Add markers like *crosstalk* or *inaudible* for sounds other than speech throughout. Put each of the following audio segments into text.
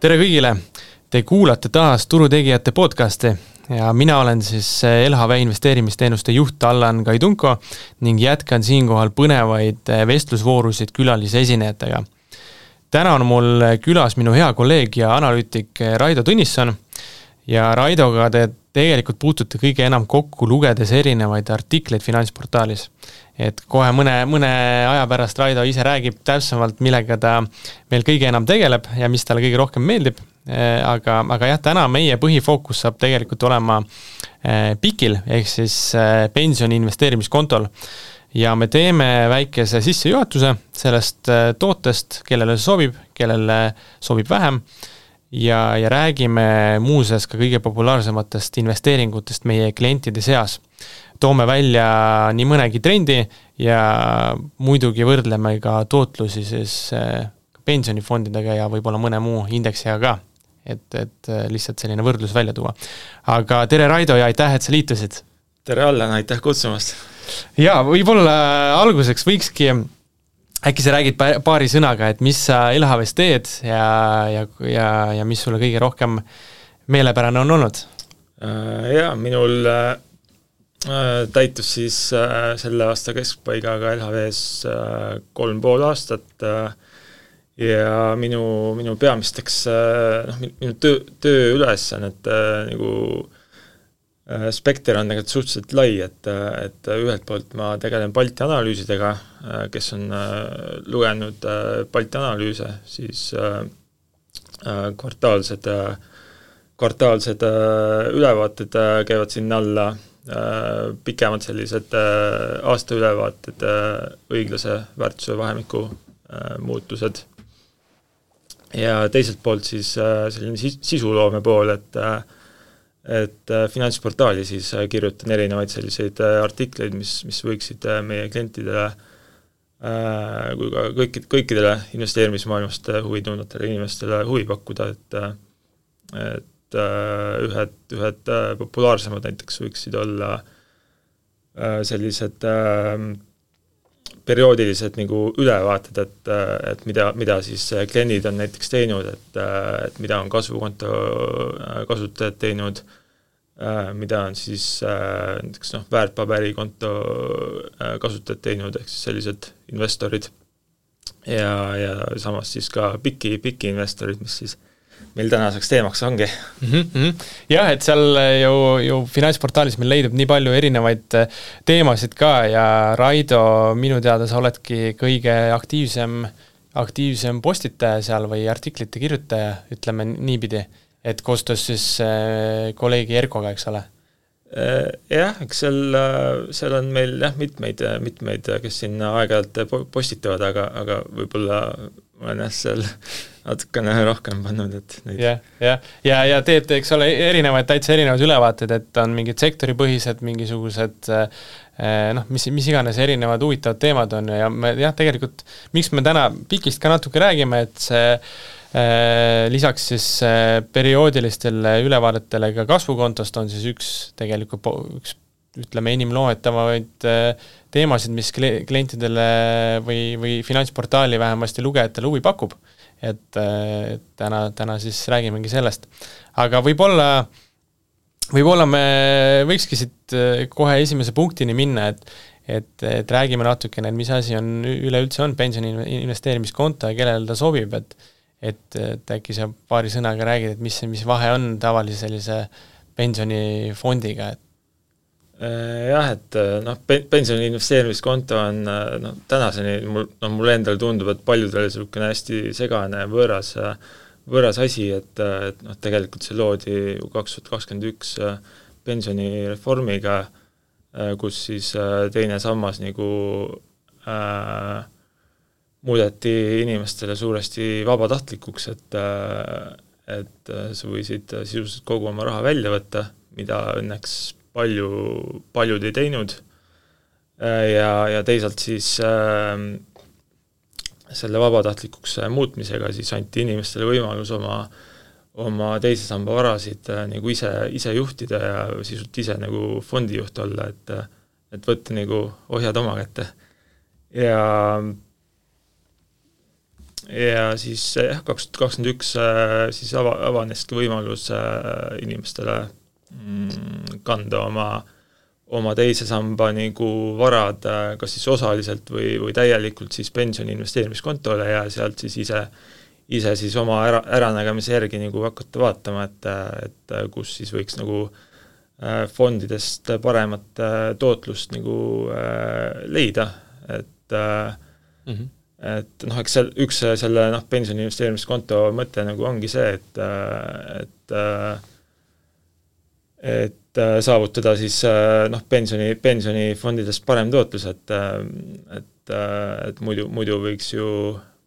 tere kõigile! Te kuulate taas Turutegijate podcasti ja mina olen siis LHV investeerimisteenuste juht Allan Kaidunko ning jätkan siinkohal põnevaid vestlusvoorusid külalisesinejatega. täna on mul külas minu hea kolleeg ja analüütik Raido Tõnisson ja Raidoga te tegelikult puutute kõige enam kokku, lugedes erinevaid artikleid Finantsportaalis. Et kohe mõne, mõne aja pärast Raido ise räägib täpsemalt, millega ta veel kõige enam tegeleb ja mis talle kõige rohkem meeldib, äh, aga, aga jah, täna meie põhifookus saab tegelikult olema äh, PIK-il, ehk siis äh, pensioni investeerimiskontol. ja me teeme väikese sissejuhatuse sellest tootest, kellele see sobib, kellele sobib vähem, ja, ja räägime muuseas ka kõige populaarsematest investeeringutest meie klientide seas toome välja nii mõnegi trendi ja muidugi võrdleme ka tootlusi siis eh, pensionifondidega ja võib-olla mõne muu indeksiga ka. et, et eh, lihtsalt selline võrdlus välja tuua. aga tere, Raido, ja aitäh, et sa liitusid! tere, Allan, aitäh kutsumast! jaa, võib-olla alguseks võikski äkki sa räägid paari sõnaga, et mis sa LHV-s teed ja, ja, ja, ja mis sulle kõige rohkem meelepärane on olnud? Äh, jaa, minul äh, Äh, täitus siis äh, selle aasta keskpaigaga LHV-s äh, kolm pool aastat ja minu, minu peamisteks noh, minu töö, tööülesannete nagu spekter on tegelikult suhteliselt lai, et, et ühelt poolt ma tegelen Balti analüüsidega, kes on lugenud Balti analüüse, siis kvartaalsed, kvartaalsed ülevaated käivad sinna alla Äh, pikemad sellised äh, aastaülevaated, äh, õiglase väärtuse vahemiku muutused. ja teiselt poolt siis selline sis-, sisuloome pool, et et finantsportaali siis kirjutan erinevaid selliseid artikleid, mis, mis võiksid meie klientidele kui ka kõiki, kõikidele investeerimismaailmast huvi tundvatele inimestele huvi pakkuda, et et äh, ühed, ühed äh, populaarsemad näiteks võiksid olla äh, sellised perioodilised nagu ülevaated, et, et mida, mida siis kliendid on näiteks teinud, et, et mida on kasvukonto kasutajad teinud, mida on siis näiteks noh, väärtpaberikonto kasutajad teinud, ehk siis sellised investorid, ja, ja samas siis ka piki, piki investorid, mis siis meil tänaseks teemaks ongi mm. -hmm. jah, et seal ju, ju finantsportaalis meil leidub nii palju erinevaid äh, teemasid ka ja Raido, minu teada sa oledki kõige aktiivsem, aktiivsem postitaja seal või artiklite kirjutaja, ütleme niipidi, et koostöös siis äh, kolleegi Erkoga, eks ole äh, jah, eks seal, seal on meil jah, mitmeid, mitmeid, kes sinna aeg-ajalt postitavad, aga, aga võib-olla ma olen jah seal natukene rohkem pannud, et neid jah, jah, ja, ja, ja teete, eks ole, erinevaid, täitsa erinevaid ülevaateid, et on mingid sektoripõhised mingisugused eh, noh, mis, mis iganes erinevad huvitavad teemad on ja me jah, tegelikult miks me täna PIK-ist ka natuke räägime, et see eh, lisaks siis eh, perioodilistele ülevaadetele ka kasvukontost on siis üks tegelikult üks ütleme, enim loetavamaid teemasid, mis klientidele või, või finantsportaali vähemasti lugejatele huvi pakub et täna, täna siis räägimegi sellest. aga võib-olla, võib-olla me võikski siit äh, kohe esimese punktini minna, et et, et räägime natukene, et mis asi on, üleüldse on pensioni investeerimiskonto ja kellele ta sobib, et et, et äkki sa paari sõnaga räägid, et mis, mis vahe on tavalise sellise pensionifondiga, et jah, et äh, noh, pensioni investeerimiskonto on äh, noh, tänaseni mul, noh, mulle endale tundub, et paljudele niisugune hästi segane võõras, võõras asi, et, et noh, tegelikult see loodi ju kaks tuhat kakskümmend üks pensionireformiga, kus siis teine sammas nagu äh, muudeti inimestele suuresti vabatahtlikuks, et et sa võisid sisuliselt kogu oma raha välja võtta, mida õnneks palju, paljud ei teinud äh, ja, ja teisalt siis äh, selle vabatahtlikuks muutmisega siis anti inimestele võimalus oma oma teise samba varasid äh, nagu ise, ise juhtida ja sisult ise nagu fondijuht olla, et et võtta nagu ohjad oma kätte. ja ja siis jah, kaks tuhat kakskümmend üks siis ava, avaneski võimalus inimestele kanda oma, oma teise samba nagu varad kas siis osaliselt või, või täielikult siis pensioni investeerimiskontole ja sealt siis ise ise siis oma ära, äranägemise järgi nagu hakata vaatama, et, et kus siis võiks nagu äh, fondidest paremat äh, tootlust nagu äh, leida, et mm -hmm. et noh, eks seal üks selle noh, pensioni investeerimiskonto mõte nagu ongi see, et, et et saavutada siis noh, pensioni, pensionifondidest parem tootlus, et et, et muidu, muidu võiks ju,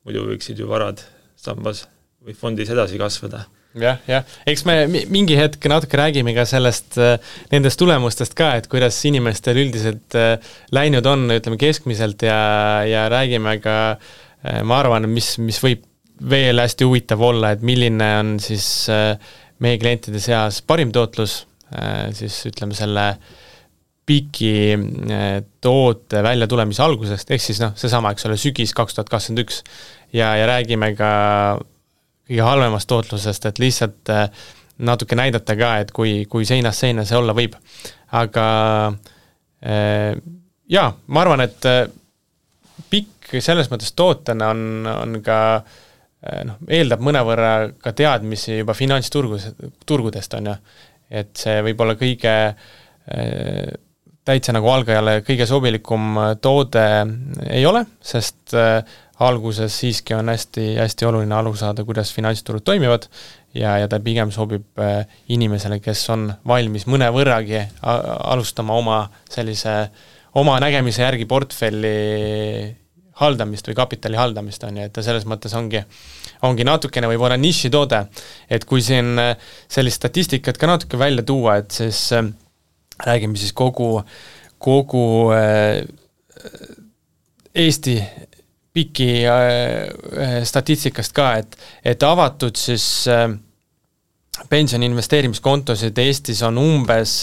muidu võiksid ju varad sambas või fondis edasi kasvada. Jah, jah, eks me mingi hetk natuke räägime ka sellest, äh, nendest tulemustest ka, et kuidas inimestel üldiselt äh, läinud on, ütleme keskmiselt ja, ja räägime ka äh, ma arvan, mis, mis võib veel hästi huvitav olla, et milline on siis meie klientide seas parim tootlus, siis ütleme selle piki toote väljatulemise algusest, ehk siis noh, seesama, eks ole, sügis kaks tuhat kakskümmend üks ja, ja räägime ka kõige halvemast tootlusest, et lihtsalt äh, natuke näidata ka, et kui, kui seinast seina see olla võib. aga äh, jaa, ma arvan, et äh, pikk selles mõttes tootena on, on ka noh, eeldab mõnevõrra ka teadmisi juba finantsturgus, turgudest, on ju. Et see võib olla kõige täitsa nagu algajale kõige sobilikum toode ei ole, sest alguses siiski on hästi, hästi oluline aru saada, kuidas finantsturud toimivad ja, ja ta pigem sobib äh, inimesele, kes on valmis mõnevõrragi alustama oma sellise, oma nägemise järgi portfelli haldamist või kapitali haldamist, on ju, et ta selles mõttes ongi, ongi natukene võib-olla nišitoode. et kui siin äh, sellist statistikat ka natuke välja tuua, et siis äh, räägime siis kogu, kogu äh, Eesti piki statistikast ka, et, et avatud siis pensioni investeerimiskontosid Eestis on umbes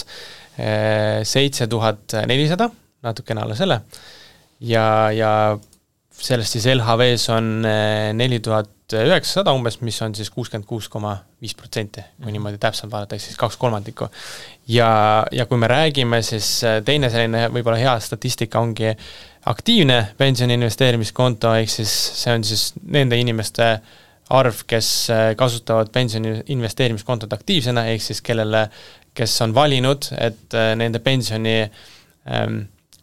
seitse tuhat nelisada, natukene alla selle, ja, ja sellest siis LHV-s on neli tuhat üheksasada umbes, mis on siis kuuskümmend kuus koma viis protsenti, kui mhm. niimoodi täpselt vaadata, ehk siis kaks kolmandikku. ja, ja kui me räägime, siis teine selline võib-olla hea statistika ongi aktiivne pensioni investeerimiskonto, ehk siis see on siis nende inimeste arv, kes äh, kasutavad pensioni investeerimiskontot aktiivsena, ehk siis kellele, kes on valinud, et nende pensioni ähm,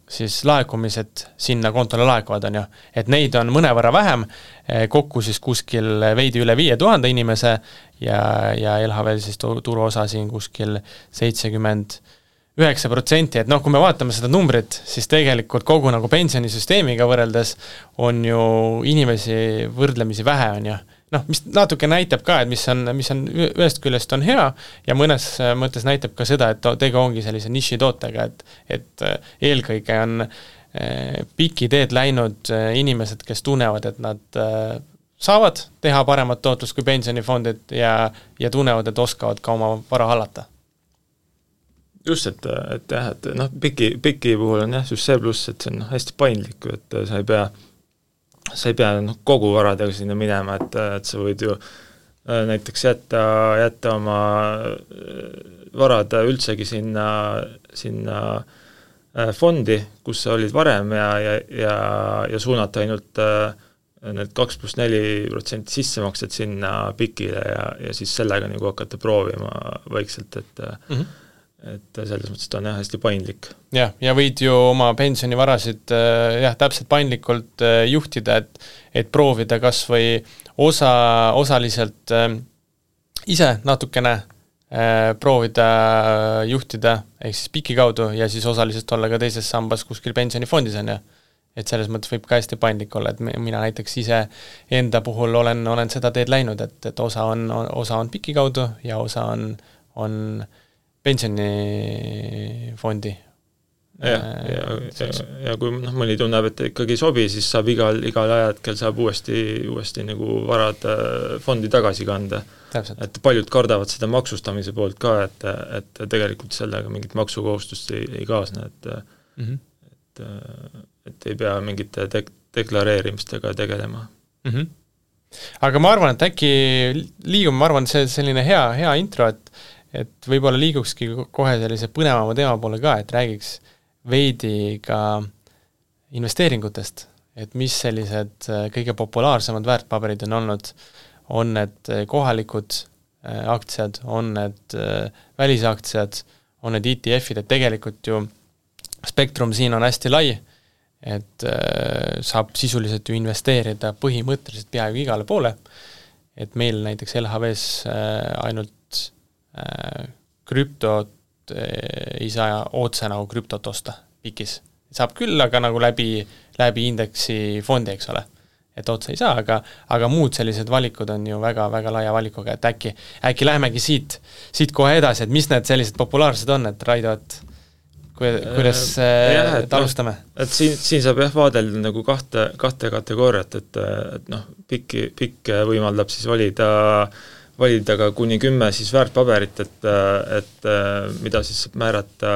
siis laekumised sinna kontole laekuvad, on ju. et neid on mõnevõrra vähem, äh, kokku siis kuskil veidi üle viie tuhande inimese ja, ja LHV-l siis turuosa siin kuskil seitsekümmend üheksa protsenti, et noh, kui me vaatame seda numbrit, siis tegelikult kogu nagu pensionisüsteemiga võrreldes on ju inimesi võrdlemisi vähe, on ju. Noh, mis natuke näitab ka, et mis on, mis on ühest küljest on hea ja mõnes mõttes näitab ka seda, et tegu ongi sellise nišitootega, et et äh, eelkõige on eh, pikki teed läinud eh, inimesed, kes tunnevad, et nad saavad teha paremat tootlust kui pensionifondid ja, ja tunnevad, et oskavad ka oma vara hallata. Just, et, et jah, et noh, piki, piki puhul on jah, just see pluss, et see on hästi paindlik, et sa ei pea, sa ei pea noh, kogu varadega sinna minema, et, et sa võid ju äh, näiteks jätta, jätta oma äh, varad üldsegi sinna, sinna äh, fondi, kus sa olid varem ja, ja, ja, ja suunata ainult need kaks pluss neli protsenti sissemaksed sinna PIK-ile ja, ja siis sellega nagu hakata proovima vaikselt, et mm -hmm et selles mõttes ta on jah, hästi paindlik. jah, ja võid ju oma pensionivarasid äh, jah, täpselt paindlikult äh, juhtida, et et proovida kas või osa, osaliselt äh, ise natukene proovida juhtida, ehk siis PIK-i kaudu, ja siis osaliselt olla ka teises sambas kuskil pensionifondis, on ju. et selles mõttes võib ka hästi paindlik olla, et mina näiteks ise enda puhul olen, olen seda teed läinud, et, et osa on, osa on PIK-i kaudu ja osa on, on äh, pensionifondi. jah, ja, ja, ja, ja kui noh, mõni tunneb, et ikkagi ei sobi, siis saab igal, igal ajahetkel saab uuesti, uuesti nagu varad äh, fondi tagasi kanda. et paljud kardavad seda maksustamise poolt ka, et, et tegelikult sellega mingit maksukohustust ei, ei kaasne, et mm -hmm. et, et ei pea mingite dek-, deklareerimistega tegelema mm. -hmm aga ma arvan, et äkki liigume, ma arvan, see selline hea, hea intro, et et võib-olla liigukski kohe sellise põnevama teema poole ka, et räägiks veidi ka investeeringutest, et mis sellised äh, kõige populaarsemad väärtpaberid on olnud, on need kohalikud äh, aktsiad, on need äh, välisaktsiad, on need ETF-id, et tegelikult ju spektrum siin on hästi lai et äh, saab sisuliselt ju investeerida põhimõtteliselt peaaegu igale poole, et meil näiteks LHV-s äh, ainult äh, krüptot ei saa otse nagu krüptot osta PIK-is. saab küll, aga nagu läbi, läbi indeksi fondi, eks ole. et otse ei saa, aga, aga muud sellised valikud on ju väga-väga laia valikuga, et äkki, äkki lähemegi siit, siit kohe edasi, et mis need sellised populaarsed on, et Raido, et kuidas äh, jah, et alustame? et siin, siin saab jah vaadelda nagu kahte, kahte kategooriat, et, et noh, pikki, pikk võimaldab siis valida, valida ka kuni kümme siis väärtpaberit, et, et mida siis määrata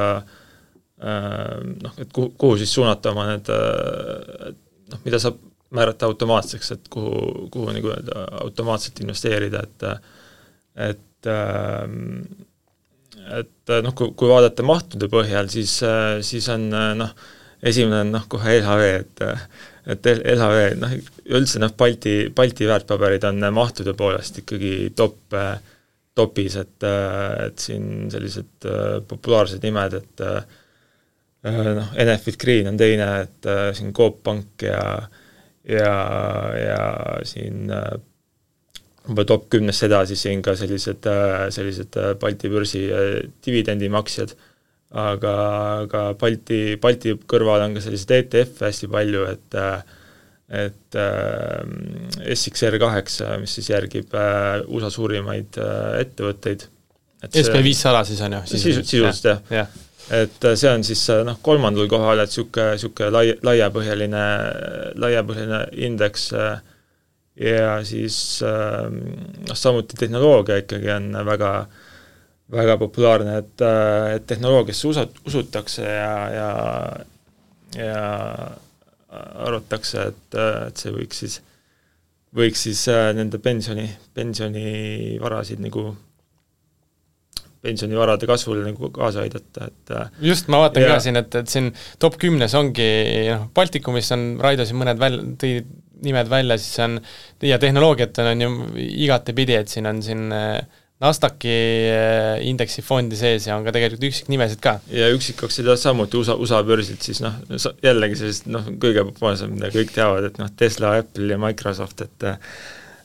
noh, et kuhu, kuhu siis suunata oma need noh, mida saab määrata automaatseks, et kuhu, kuhu nagu öelda, automaatselt investeerida, et et et äh, noh, kui, kui vaadata mahtude põhjal, siis, äh, siis on äh, noh, esimene on noh, kohe LHV, et et LHV, noh, üldse noh, Balti, Balti väärtpaberid on mahtude poolest ikkagi top, topis, et, et siin sellised populaarsed nimed, et noh, Enefit Green on teine, et siin Coop Pank ja ja, ja siin juba top kümnest edasi siin ka sellised, äh, sellised äh, Balti börsi äh, dividendimaksjad, aga, aga Balti, Balti kõrval on ka selliseid ETF-e hästi palju, et et äh, SXR kaheksa, mis siis järgib äh, USA suurimaid äh, ettevõtteid. SB viissada siis on ju? sisuliselt, sisuliselt jah ja. ja.. et see on siis noh, kolmandal kohal, et niisugune, niisugune lai, laiapõhjaline, laiapõhjaline indeks äh, ja siis noh, samuti tehnoloogia ikkagi on väga, väga populaarne, et, äh, et tehnoloogiasse usa-, usutakse ja, ja ja arvatakse, et, et see võiks siis, võiks siis äh, nende pensioni, pensionivarasid nagu pensionivarade kasvule nagu kaasa aidata, et äh, just, ma vaatan ja, ka siin, et, et siin top kümnes ongi noh, Baltikumis on, Raido siin mõned väl-, tõi nimed välja, siis on, ja tehnoloogiat on, on ju igatepidi, et siin on siin äh, Nasdaqi äh, indeksi fondi sees ja on ka tegelikult üksiknimesid ka. ja üksikaktsiad samuti USA, USA börsilt siis noh, jällegi sellised noh, kõige populaarsem, mida kõik teavad, et noh, Tesla, Apple ja Microsoft, et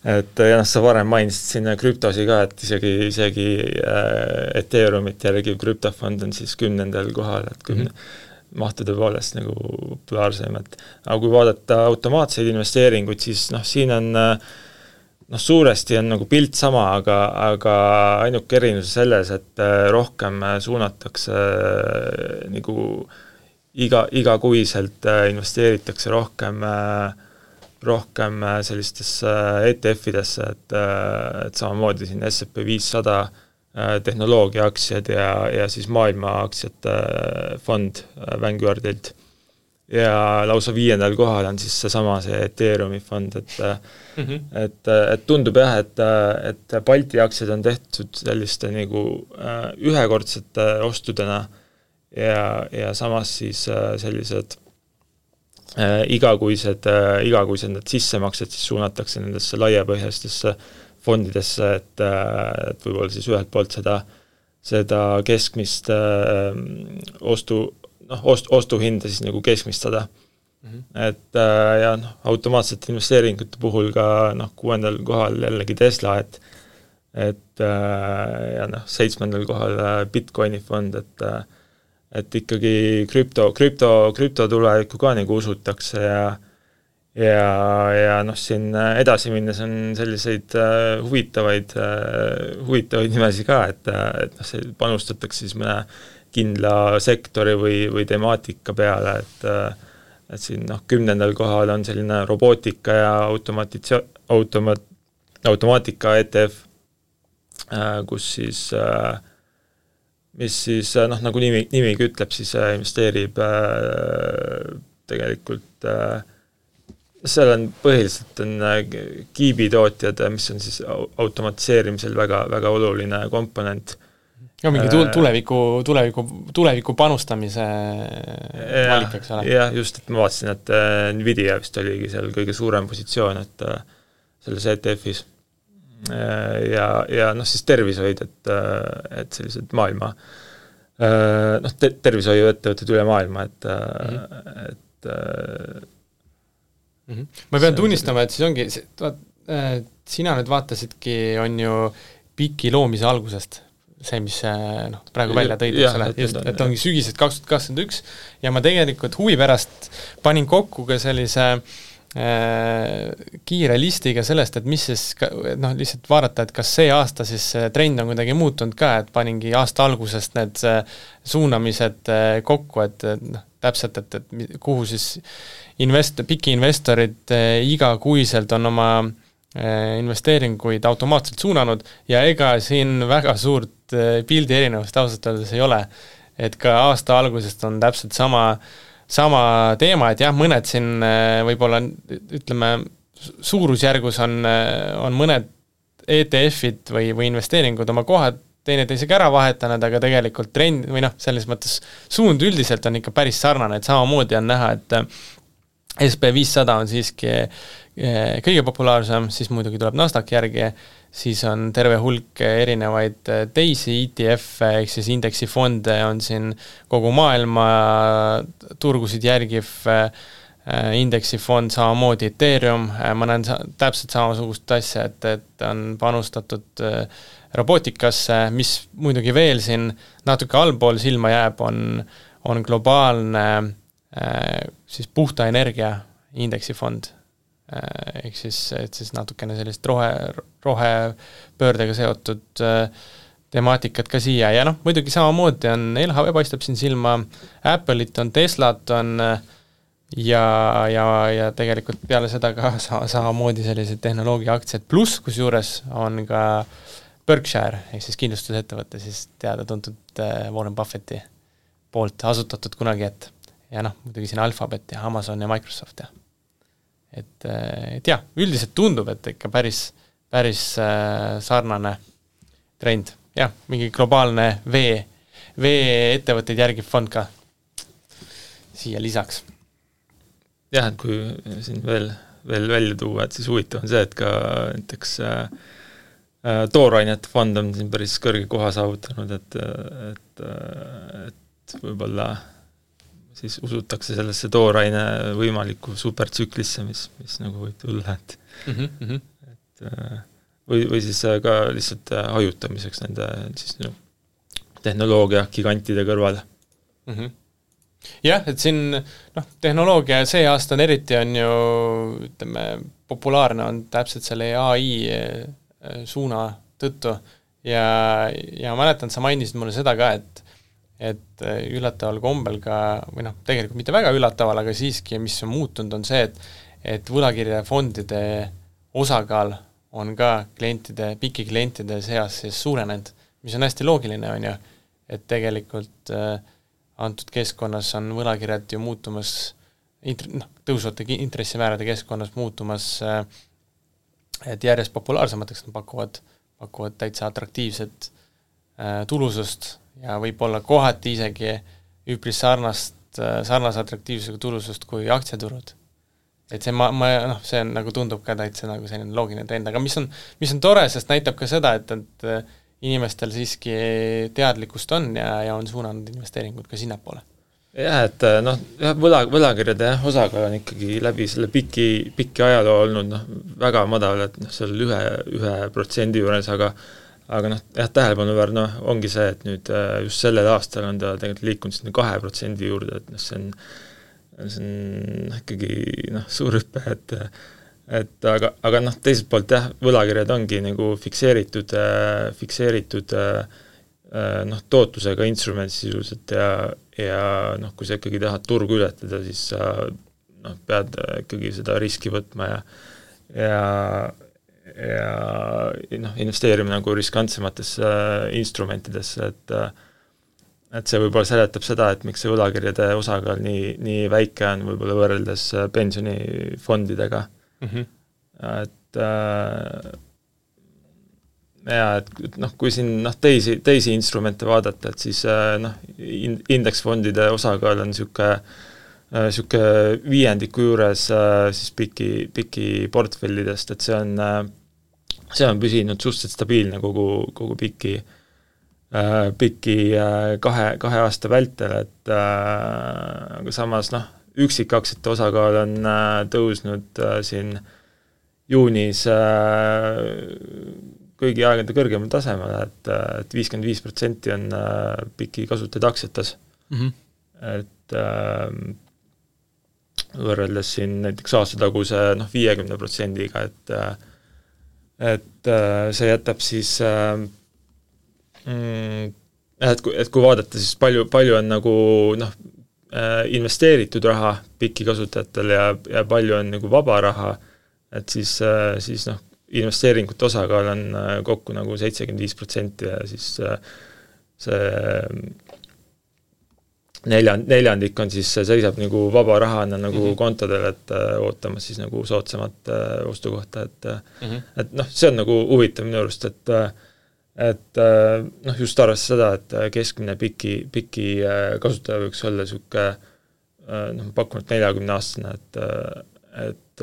et ja noh, sa varem mainisid siin krüptosi ka, et isegi, isegi äh, Ethereumit järgiv krüptofond on siis kümnendal kohal, et kümne mm -hmm. mahtude poolest nagu populaarsem, et aga kui vaadata automaatseid investeeringuid, siis noh, siin on äh, noh, suuresti on nagu pilt sama, aga, aga ainuke erinevus selles, et äh, rohkem suunatakse äh, nagu iga, igakuiselt investeeritakse rohkem äh, rohkem äh, sellistesse äh, ETF-idesse, et, äh, et samamoodi siin SEB viissada tehnoloogiaaktsiad ja, ja siis maailma aktsiate fond Vanguardilt. Ja lausa viiendal kohal on siis seesama, see Ethereumi fond, et mm -hmm. et, et tundub jah, et, et Balti aktsiad on tehtud selliste nagu ühekordsete ostudena ja, ja samas siis sellised äh, igakuised äh,, igakuised need sissemaksed siis suunatakse nendesse laiapõhjalistesse fondidesse, et äh,, et võib-olla siis ühelt poolt seda, seda keskmist äh, ostu, noh, ost-, ostuhinda siis nagu keskmistada mm. -hmm. et äh, ja noh, automaatsete investeeringute puhul ka noh, kuuendal kohal jällegi Tesla, et et äh, ja noh, seitsmendal kohal äh, Bitcoini fond, et et ikkagi krüpto, krüpto, krüptotulevikku ka nagu usutakse ja ja, ja noh, siin edasi minnes on selliseid huvitavaid huvitavaid nimesid ka, et, et noh, see panustatakse siis mõne kindla sektori või, või temaatika peale, et äh, et siin noh, kümnendal kohal on selline robootika ja automatitsia-, automa-, automaatika ETF äh,, kus siis äh, mis siis äh, noh, nagu nimi, nimigi ütleb, siis äh, investeerib äh, tegelikult seal on põhiliselt on kiibitootjad, mis on siis automatiseerimisel väga, väga oluline komponent ja mingi tu-, tuleviku, tuleviku, tuleviku panustamise valik, eks ole. jah, just, et ma vaatasin, et Nvidia vist oligi seal kõige suurem positsioon, et selles ETF-is. Ja, ja noh, siis tervishoid, et, et sellised maailma noh, te-, tervishoiuettevõtted üle maailma, et mm, -hmm. et mm -hmm. ma pean tunnistama, et siis ongi, äh, sina nüüd vaatasidki, on ju, piki loomise algusest see, mis noh, praegu välja tõid, eks ole, just, et ongi sügised kaks tuhat kakskümmend üks ja ma tegelikult huvi pärast panin kokku ka sellise äh, kiire listiga sellest, et mis siis noh, lihtsalt vaadata, et kas see aasta siis see trend on kuidagi muutunud ka, et paningi aasta algusest need äh, suunamised äh, kokku, et noh, täpselt, et, et kuhu siis invest-, pikiinvestorid äh, igakuiselt on oma äh, investeeringuid automaatselt suunanud ja ega siin väga suurt äh, pildi erinevust ausalt öeldes ei ole. et ka aasta algusest on täpselt sama, sama teema, et jah, mõned siin võib-olla ütleme, suurusjärgus on, on mõned ETF-id või, või investeeringud oma kohad teineteisega ära vahetanud, aga tegelikult trend või noh, selles mõttes suund üldiselt on ikka päris sarnane, et samamoodi on näha, et SB viissada on siiski eh, kõige populaarsem, siis muidugi tuleb NASDAQ järgi, siis on terve hulk erinevaid eh, teisi ETF-e, ehk siis indeksifonde on siin kogu maailma turgusid järgiv eh, indeksifond, samamoodi Ethereum, ma näen sa-, täpselt samasugust asja, et, et on panustatud robootikasse, mis muidugi veel siin natuke allpool silma jääb, on, on globaalne siis puhta energia indeksifond, ehk siis, et siis natukene sellist rohe, rohepöördega seotud äh, temaatikat ka siia. Ja noh, muidugi samamoodi on, LHV paistab siin silma, Apple'it on, Teslat on ja, ja, ja tegelikult peale seda ka sa-, samamoodi sellised tehnoloogiaaktsiad, pluss kusjuures on ka Berkshire ehk siis kindlustusettevõte, siis teada-tuntud Warren Buffetti poolt asutatud kunagi, et ja noh, muidugi siin Alphabet ja Amazon ja Microsoft ja et, et jah, üldiselt tundub, et ikka päris, päris äh, sarnane trend, jah, mingi globaalne vee, veeettevõtteid järgiv fond ka siia lisaks. jah, et kui siin veel, veel välja tuua, et siis huvitav on see, et ka näiteks äh, äh toorainete fond on siin päris kõrge koha saavutanud, et, et, et võib-olla siis usutakse sellesse tooraine võimalikku supertsüklisse, mis, mis nagu võib tulla, et mm -hmm. et äh, või, või siis äh, ka lihtsalt äh, hajutamiseks nende siis noh, tehnoloogia gigantide kõrval mm. -hmm. jah, et siin noh, tehnoloogia see aasta on eriti, on ju ütleme, populaarne on täpselt selle ai suuna tõttu ja, ja mäletan, sa mainisid mulle seda ka, et et äh, üllataval kombel ka, või noh, tegelikult mitte väga üllataval, aga siiski, mis on muutunud, on see, et et võlakirjafondide osakaal on ka klientide, pikiklientide seas siis suurenenud, mis on hästi loogiline, on ju, et tegelikult äh, antud keskkonnas on võlakirjad ju muutumas int-, noh, tõusvate intressimäärade keskkonnas muutumas äh, et järjest populaarsemateks nad pakuvad, pakuvad täitsa atraktiivset äh, tulusust ja võib-olla kohati isegi üpris sarnast, sarnase atraktiivsusega tulusust kui aktsiaturud. et see ma, ma noh, see on nagu tundub ka täitsa nagu selline loogiline trend, aga mis on, mis on tore, sest näitab ka seda, et, et inimestel siiski teadlikkust on ja, ja on suunanud investeeringud ka sinnapoole jah, et noh, jah, võla, võlakirjade jah, osakaal on ikkagi läbi selle piki, piki ajaloo olnud noh, väga madal, et noh, seal ühe, ühe protsendi juures, aga aga noh, jah, tähelepanuväärne noh, ongi see, et nüüd äh, just sellel aastal on ta tegelikult liikunud sinna kahe protsendi juurde, et noh, see on see on ikkagi noh, suur hüpe, et et aga, aga noh, teiselt poolt jah, võlakirjad ongi nagu fikseeritud, äh, fikseeritud äh, noh, tootlusega instrument sisuliselt ja, ja noh, kui sa ikkagi tahad turgu ületada, siis sa noh, pead ikkagi seda riski võtma ja ja ja noh, investeerima nagu riskantsematesse äh, instrumentidesse, et äh, et see võib-olla seletab seda, et miks see võlakirjade osakaal nii, nii väike on võib-olla võrreldes pensionifondidega mm. -hmm. et äh, jaa, et noh, kui siin noh, teisi, teisi instrumente vaadata, et siis noh, in-, indeksfondide osakaal on niisugune niisugune viiendiku juures siis piki, piki portfellidest, et see on, see on püsinud suhteliselt stabiilne kogu, kogu piki äh, Äh, piki äh, kahe, kahe aasta vältel, et äh, aga samas noh, üksikaktsiate osakaal on tõusnud siin juunis kõigi aegade kõrgemale tasemele, et, et viiskümmend viis protsenti on piki kasutajaid aktsiates mm. -hmm. et võrreldes siin näiteks aastataguse noh, viiekümne protsendiga, et et see jätab siis äh, mm,? Et kui, et kui vaadata, siis palju, palju on nagu noh, äh, investeeritud raha PIK-i kasutajatel ja, ja palju on nagu vaba raha, et siis, äh, siis noh, investeeringute osakaal on äh, kokku nagu seitsekümmend viis protsenti ja siis see neljand-, neljandik on siis, seisab nagu vaba rahana nagu mm -hmm. kontodel, et ootamas siis nagu soodsamat ostukohta, et mm -hmm. et noh, see on nagu huvitav minu arust, et äh, et äh, noh, just arvestades seda, et äh, keskmine piki, piki äh, kasutaja võiks olla niisugune noh, pakkumalt neljakümneaastane, et et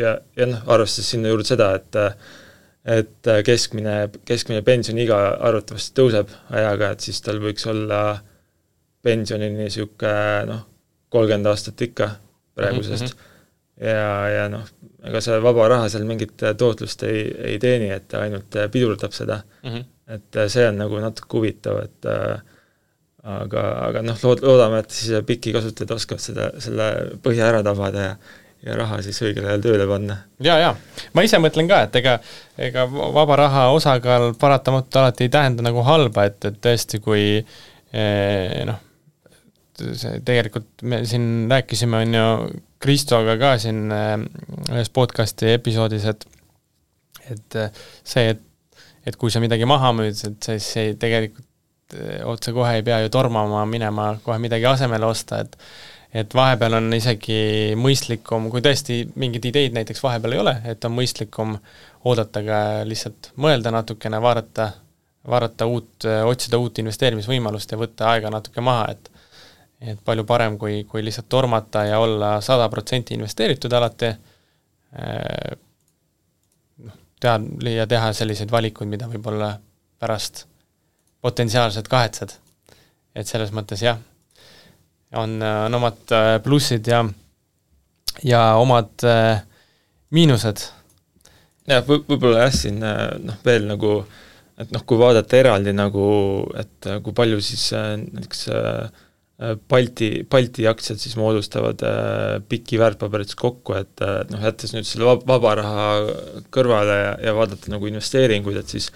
ja, ja noh, arvestades sinna juurde seda, et et keskmine, keskmine pensioniiga arvatavasti tõuseb ajaga, et siis tal võiks olla pensionini niisugune noh, kolmkümmend aastat ikka praegusest mm, -hmm ja, ja noh, ega see vaba raha seal mingit tootlust ei, ei teeni, et ta ainult pidurdab seda mm. -hmm. et see on nagu natuke huvitav, et äh, aga, aga noh, lood-, loodame, et siis PIK-i kasutajad oskavad seda, selle põhja ära tabada ja ja raha siis õigel ajal tööle panna. jaa, jaa. ma ise mõtlen ka, et ega ega vaba raha osakaal paratamatult alati ei tähenda nagu halba, et, et tõesti, kui eh, noh, see tegelikult me siin rääkisime, on ju, Kristoga ka siin äh, ühes podcasti episoodis, et et äh, see, et, et kui sa midagi maha müüd, et siis see tegelikult äh, otsekohe ei pea ju tormama minema kohe midagi asemele osta, et et vahepeal on isegi mõistlikum, kui tõesti mingeid ideid näiteks vahepeal ei ole, et on mõistlikum oodata ka lihtsalt mõelda natukene, vaadata, vaadata uut, otsida uut investeerimisvõimalust ja võtta aega natuke maha, et et palju parem, kui, kui lihtsalt tormata ja olla sada protsenti investeeritud alati, noh, teha, ja teha selliseid valikuid, mida võib-olla pärast potentsiaalselt kahetsed. et selles mõttes jah, on, on omad eh, plussid ja, ja omad äh, miinused. jah, võib-olla jah, siin noh, veel nagu et noh, kui vaadata eraldi nagu, et kui palju siis näiteks äh, Äh, Balti, Balti aktsiad siis moodustavad äh, piki väärtpaberitest kokku, et äh, noh, jättes nüüd selle vaba, vaba raha kõrvale ja, ja vaadata nagu investeeringuid, et siis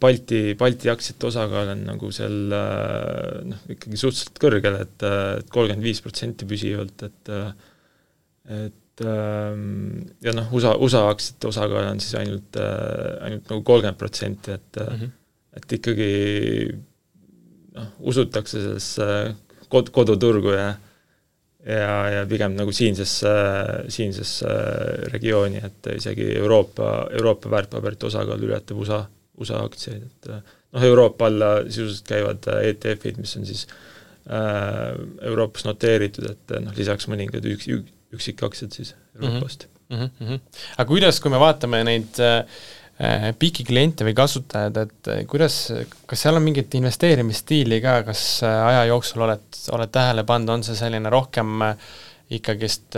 Balti, Balti aktsiate osakaal on nagu seal noh, ikkagi suhteliselt kõrgel, et, et kolmkümmend viis protsenti püsivalt, et et ähm, ja noh, USA, USA aktsiate osakaal on siis ainult, ainult nagu kolmkümmend protsenti, et mm -hmm. et ikkagi noh, usutakse sellesse kod-, koduturgu ja ja, ja pigem nagu siinsesse, siinsesse regiooni, et isegi Euroopa, Euroopa väärtpaberite osakaal ületab USA, USA aktsiaid, et noh, Euroopa alla sisuliselt käivad ETF-id, mis on siis äh, Euroopas noteeritud, et noh, lisaks mõningad üks, üksikaktsiad siis Euroopast mm. -hmm. aga kuidas, kui me vaatame neid Äh, piki kliente või kasutajaid, et äh, kuidas, kas seal on mingit investeerimisstiili ka, kas äh, aja jooksul oled, oled tähele pannud, on see selline rohkem ikkagist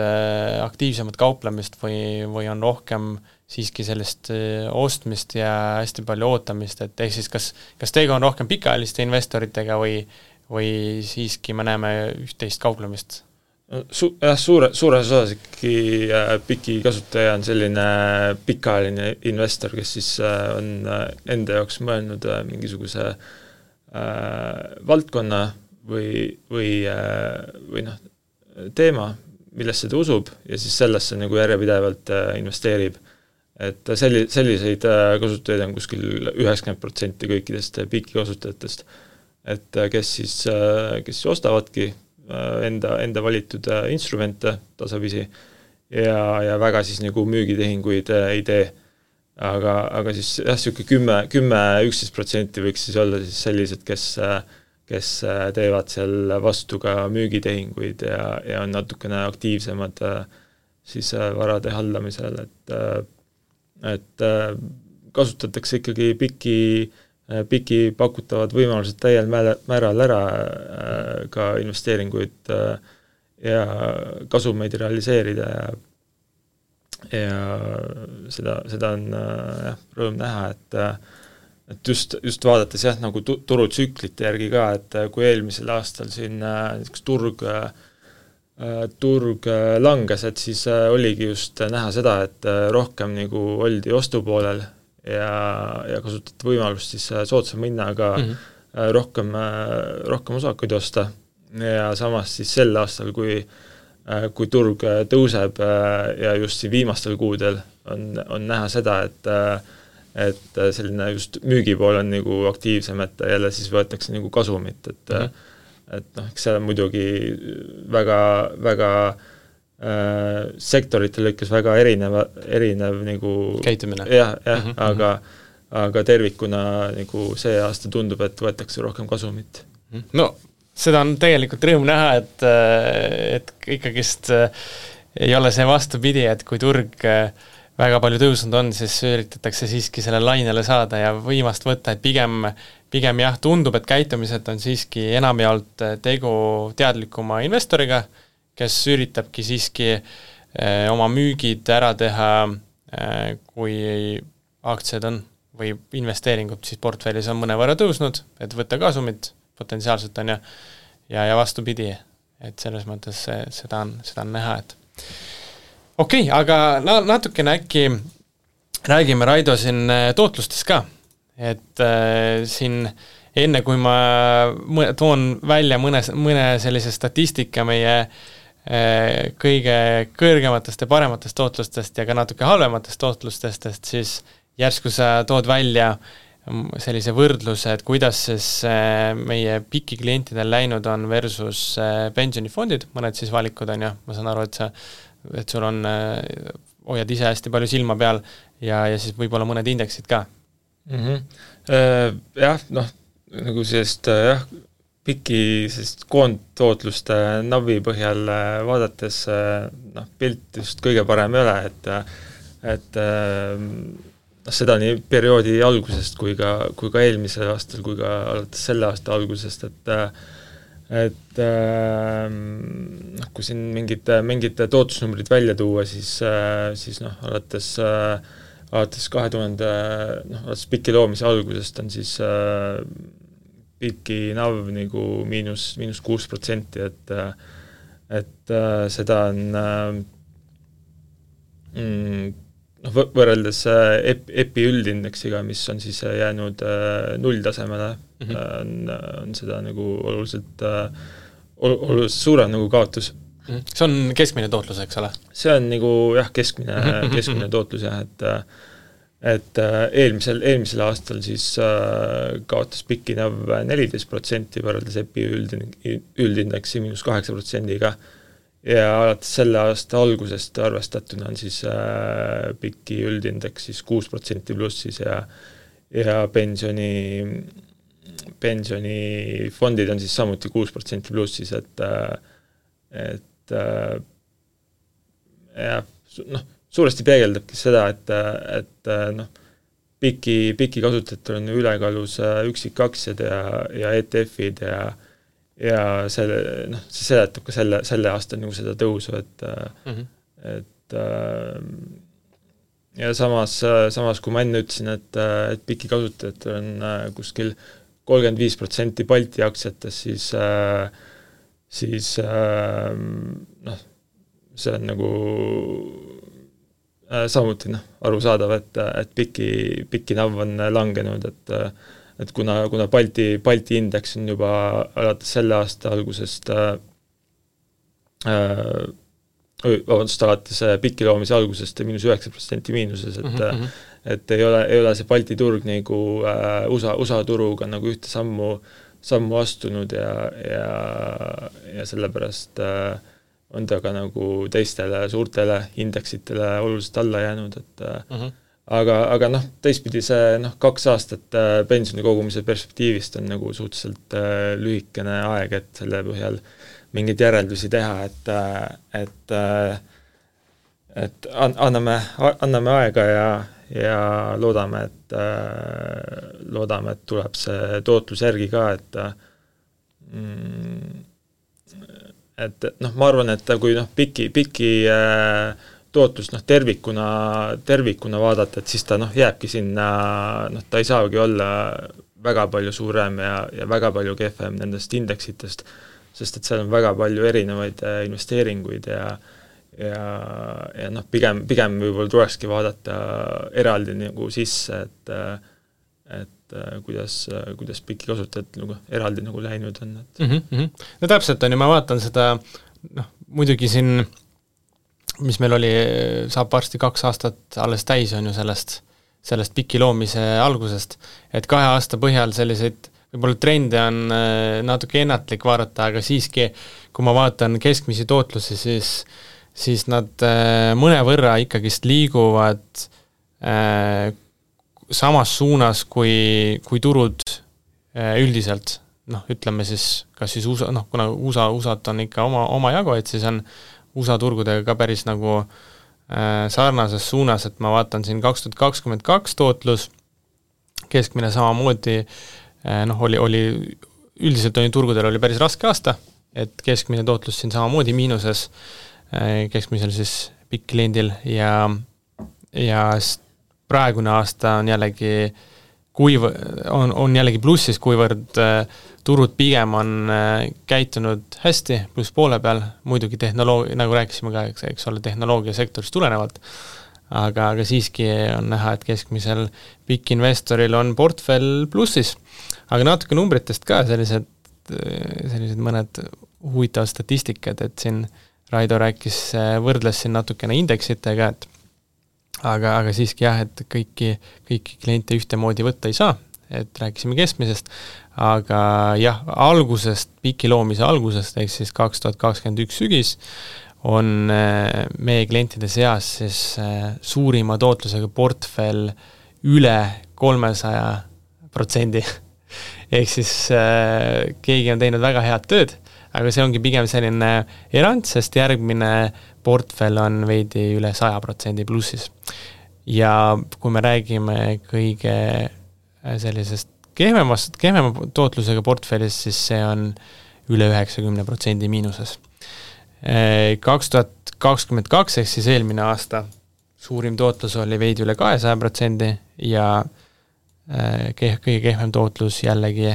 aktiivsemat kauplemist või, või on rohkem siiski sellist ostmist ja hästi palju ootamist, et ehk siis kas, kas tegu on rohkem pikaajaliste investoritega või, või siiski me näeme üht-teist kauplemist? Su-, jah, suure, suures osas ikkagi äh, Piki kasutaja on selline pikaajaline investor, kes siis äh, on äh, enda jaoks mõelnud äh, mingisuguse äh, valdkonna või, või äh,, või noh, teema, millesse ta usub ja siis sellesse nagu järjepidevalt äh, investeerib. et selli-, selliseid äh, kasutajaid on kuskil üheksakümmend protsenti kõikidest äh, Piki kasutajatest et kes siis, kes siis ostavadki enda, enda valitud instrumente tasapisi ja, ja väga siis nagu müügitehinguid ei tee. aga, aga siis jah, niisugune kümme, kümme, üksteist protsenti võiks siis olla siis sellised, kes kes teevad seal vastu ka müügitehinguid ja, ja on natukene aktiivsemad siis varade haldamisel, et et kasutatakse ikkagi piki, piki pakutavad võimalused täiel määral ära ka investeeringuid ja kasumeid realiseerida ja ja seda, seda on jah, rõõm näha, et et just, just vaadates jah, nagu tu-, turutsüklite järgi ka, et kui eelmisel aastal siin näiteks turg turg langes, et siis oligi just näha seda, et rohkem nagu oldi ostupoolel ja, ja kasutati võimalust siis soodsama hinnaga mm -hmm. rohkem, rohkem osakuid osta ja samas siis sel aastal, kui kui turg tõuseb ja just siin viimastel kuudel on, on näha seda, et et selline just müügipool on nagu aktiivsem, et jälle siis võetakse nagu kasumit, et mm -hmm. et noh, eks see on muidugi väga, väga äh, sektorite lõikes väga erineva, erinev nagu käitumine. jah, jah mm, -hmm. aga aga tervikuna nagu see aasta tundub, et võetakse rohkem kasumit. Mhm. no seda on tegelikult rõõm näha, et, et ikkagist äh, ei ole see vastupidi, et kui turg äh, väga palju tõusnud on, siis üritatakse siiski selle lainele saada ja võimast võtta, et pigem, pigem jah, tundub, et käitumiselt on siiski enamjaolt äh, tegu teadlikuma investoriga, kes üritabki siiski eh, oma müügid ära teha eh,, kui aktsiad on või investeeringud siis portfellis on mõnevõrra tõusnud, et võtta kasumit potentsiaalselt, on ju, ja, ja vastupidi, et selles mõttes see, seda on, seda on näha, et okei okay,, aga na-, natukene äkki räägime, Raido, siin äh, tootlustest ka. et äh, siin enne, kui ma toon välja mõne, mõne sellise statistika meie äh, kõige kõrgematest ja parematest tootlustest ja ka natuke halvematest tootlustest, et siis järsku sa tood välja äh, sellise võrdluse, et kuidas siis äh, meie PIK-i klientidel läinud on versus äh, pensionifondid, mõned siis valikud on ju, ma saan aru, et sa, et sul on, äh, hoiad ise hästi palju silma peal ja, ja siis võib-olla mõned indeksid ka mm. -hmm. Jah, noh, nagu sellist jah, PIK-i sellist koondtootluste navi põhjal vaadates noh, pilt just kõige parem ei ole, et et noh, seda nii perioodi algusest kui ka, kui ka eelmisel aastal kui ka alates selle aasta algusest, et et noh, kui siin mingid, mingid tootlusnumbrid välja tuua, siis, siis noh, alates alates kahe tuhande, noh, alates PIK-i loomise algusest on siis PIK-i nav nagu miinus, miinus kuus protsenti, et et seda on mm, noh, võrreldes äh, EPI, EPI üldindeksiga, mis on siis äh, jäänud äh, nulltasemele mm, -hmm. on, on seda nagu oluliselt, oluliselt suurem nagu kaotus mm. -hmm. see on keskmine tootlus, eks ole? see on nagu jah, keskmine mm, *laughs* -hmm. keskmine tootlus jah, et et eelmisel, eelmisel aastal siis kaotas Pikinav neliteist protsenti võrreldes EPI üldin-, üldindeksi miinus kaheksa protsendiga. Ja alates selle aasta algusest arvestatuna on siis äh, PIK-i üldindeks siis kuus protsenti plussis ja ja pensioni, pensionifondid on siis samuti kuus protsenti plussis, et äh, et äh, jah, noh, suuresti peegeldabki seda, et, et noh, PIK-i, PIK-i kasutajatel on ülekaalus äh, üksikaktsiad ja, ja ETF-id ja ja selle, noh, see seletab ka selle, selle aasta nagu seda tõusu, et mm, -hmm. et äh, ja samas, samas kui ma enne ütlesin, et, et PIK-i kasutajatel on äh, kuskil kolmkümmend viis protsenti Balti aktsiatest, siis äh, siis noh, see on nagu samuti noh, arusaadav, et, et PIK-i, PIK-i nav on langenud, et et kuna, kuna Balti, Balti indeks on juba alates selle aasta algusest äh, äh vabandust, alates äh, piki loomise algusest miinus üheksa protsenti miinuses, et mm -hmm. et ei ole, ei ole see Balti turg nagu äh, USA, USA turuga nagu ühte sammu, sammu astunud ja, ja, ja sellepärast äh, on ta ka nagu teistele suurtele indeksitele oluliselt alla jäänud, et mhm. -huh. aga, aga noh, teistpidi see noh, kaks aastat pensioni kogumise perspektiivist on nagu suhteliselt uh, lühikene aeg, et selle põhjal mingeid järeldusi teha, et, et et an-, anname, anname aega ja, ja loodame, et äh,, loodame, et tuleb see tootlus järgi ka, et mm, et noh, ma arvan, et kui noh, piki, piki äh, tootlust noh, tervikuna, tervikuna vaadata, et siis ta noh, jääbki sinna, noh, ta ei saagi olla väga palju suurem ja, ja väga palju kehvem nendest indeksitest, sest et seal on väga palju erinevaid äh, investeeringuid ja äh, ja, ja noh, pigem, pigem võib-olla tulekski vaadata eraldi nagu sisse, et et kuidas, kuidas PIK-i kasutajad nagu eraldi nagu läinud on, et mm. -hmm. no täpselt, on ju, ma vaatan seda noh, muidugi siin mis meil oli, saab varsti kaks aastat alles täis, on ju, sellest, sellest PIK-i loomise algusest, et kahe aasta põhjal selliseid võib-olla trende on äh, natuke ennatlik vaadata, aga siiski, kui ma vaatan keskmisi tootlusi, siis siis nad äh, mõnevõrra ikkagist liiguvad äh, samas suunas kui, kui turud äh, üldiselt, noh, ütleme siis kas siis USA, noh, kuna USA, USA-t on ikka oma, omajagu, et siis on USA turgudega ka päris nagu äh, sarnases suunas, et ma vaatan siin kaks tuhat kakskümmend kaks tootlus, keskmine samamoodi äh, noh, oli, oli, üldiselt on ju turgudel oli päris raske aasta, et keskmine tootlus siin samamoodi miinuses äh,, keskmisel siis pikk-kliendil ja, ja praegune aasta on jällegi kuiv-, on, on jällegi plussis, kuivõrd äh, turud pigem on äh, käitunud hästi, pluss poole peal, muidugi tehnoloog-, nagu rääkisime ka, eks, eks ole, tehnoloogiasektorist tulenevalt, aga, aga siiski on näha, et keskmisel pikk-investoril on portfell plussis. aga natuke numbritest ka, sellised, sellised mõned huvitavad statistikad, et siin äh, Raido rääkis, võrdles siin natukene indeksitega, et aga, aga siiski jah, et kõiki, kõiki kliente ühtemoodi võtta ei saa, et rääkisime keskmisest, aga jah, algusest, piki loomise algusest, ehk siis kaks tuhat kakskümmend üks sügis, on äh, meie klientide seas siis äh, suurima tootlusega portfell üle kolmesaja protsendi. *laughs* ehk siis äh, keegi on teinud väga head tööd aga see ongi pigem selline erand, sest järgmine portfell on veidi üle saja protsendi plussis. ja kui me räägime kõige äh, sellisest kehvemast, kehvema tootlusega portfellist, siis see on üle üheksakümne protsendi miinuses. Äh, kaks tuhat kakskümmend kaks ehk siis eelmine aasta suurim tootlus oli veidi üle kahesaja protsendi ja äh, keh-, kõige kehvem tootlus jällegi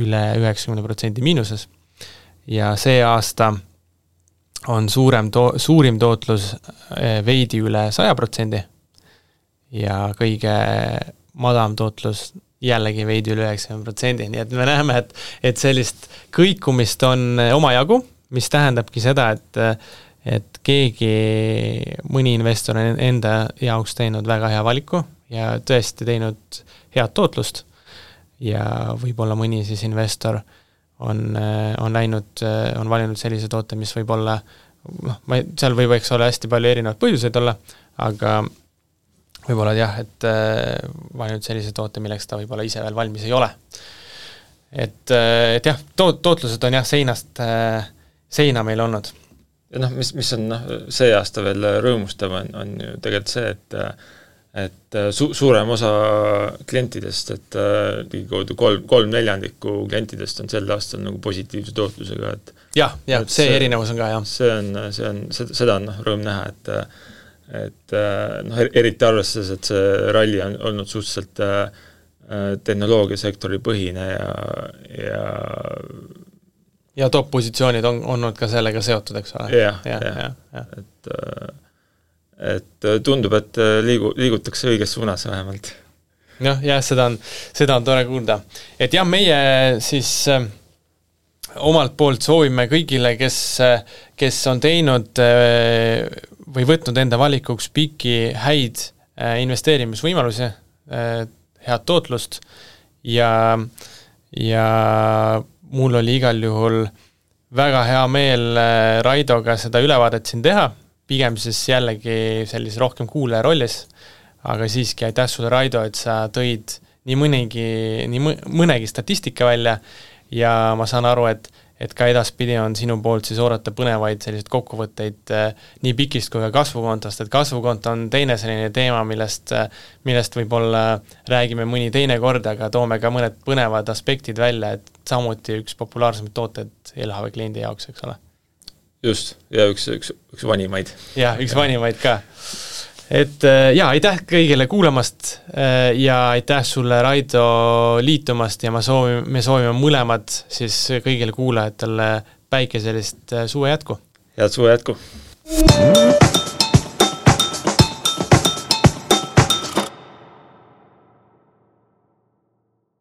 üle üheksakümne protsendi miinuses ja see aasta on suurem to-, suurim tootlus eh, veidi üle saja protsendi ja kõige madalam tootlus jällegi veidi üle üheksakümne protsendi, nii et me näeme, et, et sellist kõikumist on omajagu, mis tähendabki seda, et et keegi, mõni investor on enda jaoks teinud väga hea valiku ja tõesti teinud head tootlust ja võib-olla mõni siis investor äh, on, äh, on läinud, äh, on valinud sellise toote, mis võib olla noh, ma ei, seal võib, eks ole, hästi palju erinevaid põhjuseid olla, aga võib-olla jah, et äh, valinud sellise toote, milleks ta võib-olla ise veel valmis ei ole. et, et jah, toot-, tootlused on jah, seinast seina meil olnud. ja noh, mis, mis on noh, see aasta veel rõõmustav, on, on ju tegelikult see, et et äh, su-, suurem osa klientidest, et äh, ligikaudu kolm, kolm neljandikku klientidest on sel aastal nagu positiivse tootlusega, et jah, jah, see, erinevus on ka, jah. see on, see on, seda on noh, rõõm näha, et et äh, noh, eriti arvestades, et see ralli on olnud suhteliselt tehnoloogiasektori põhine ja, ja ja top-positsioonid on olnud ka sellega seotud, eks ole? jah, jah, jah, et äh, et äh, tundub, et äh, liigu, liigutakse õiges suunas vähemalt. noh, jah, seda on, seda on tore kuulda. et jah, meie siis äh, omalt poolt soovime kõigile, kes, äh, kes on teinud äh, või võtnud enda valikuks pikki häid äh, investeerimisvõimalusi, head tootlust ja ja mul oli igal juhul väga hea meel Raidoga seda ülevaadet siin teha, pigem siis jällegi sellises rohkem kuulaja rollis, aga siiski aitäh sulle, Raido, et sa tõid nii mõnigi, nii mõnegi statistika välja ja ma saan aru, et et ka edaspidi on sinu poolt siis oodata põnevaid selliseid kokkuvõtteid äh, nii pikist kui ka kasvukontost, et kasvukonto on teine selline teema, millest äh, millest võib-olla räägime mõni teine kord, aga toome ka mõned põnevad aspektid välja, et samuti üks populaarsemaid tooteid LHV kliendi jaoks, eks ole. Just, ja üks, üks, üks vanimaid. jah, üks vanimaid ka et äh, jaa, aitäh kõigile kuulamast äh, ja aitäh sulle, Raido, liitumast ja ma soovin, me soovime mõlemad siis kõigile kuulajatele päikeselist äh, suve jätku! head suve jätku!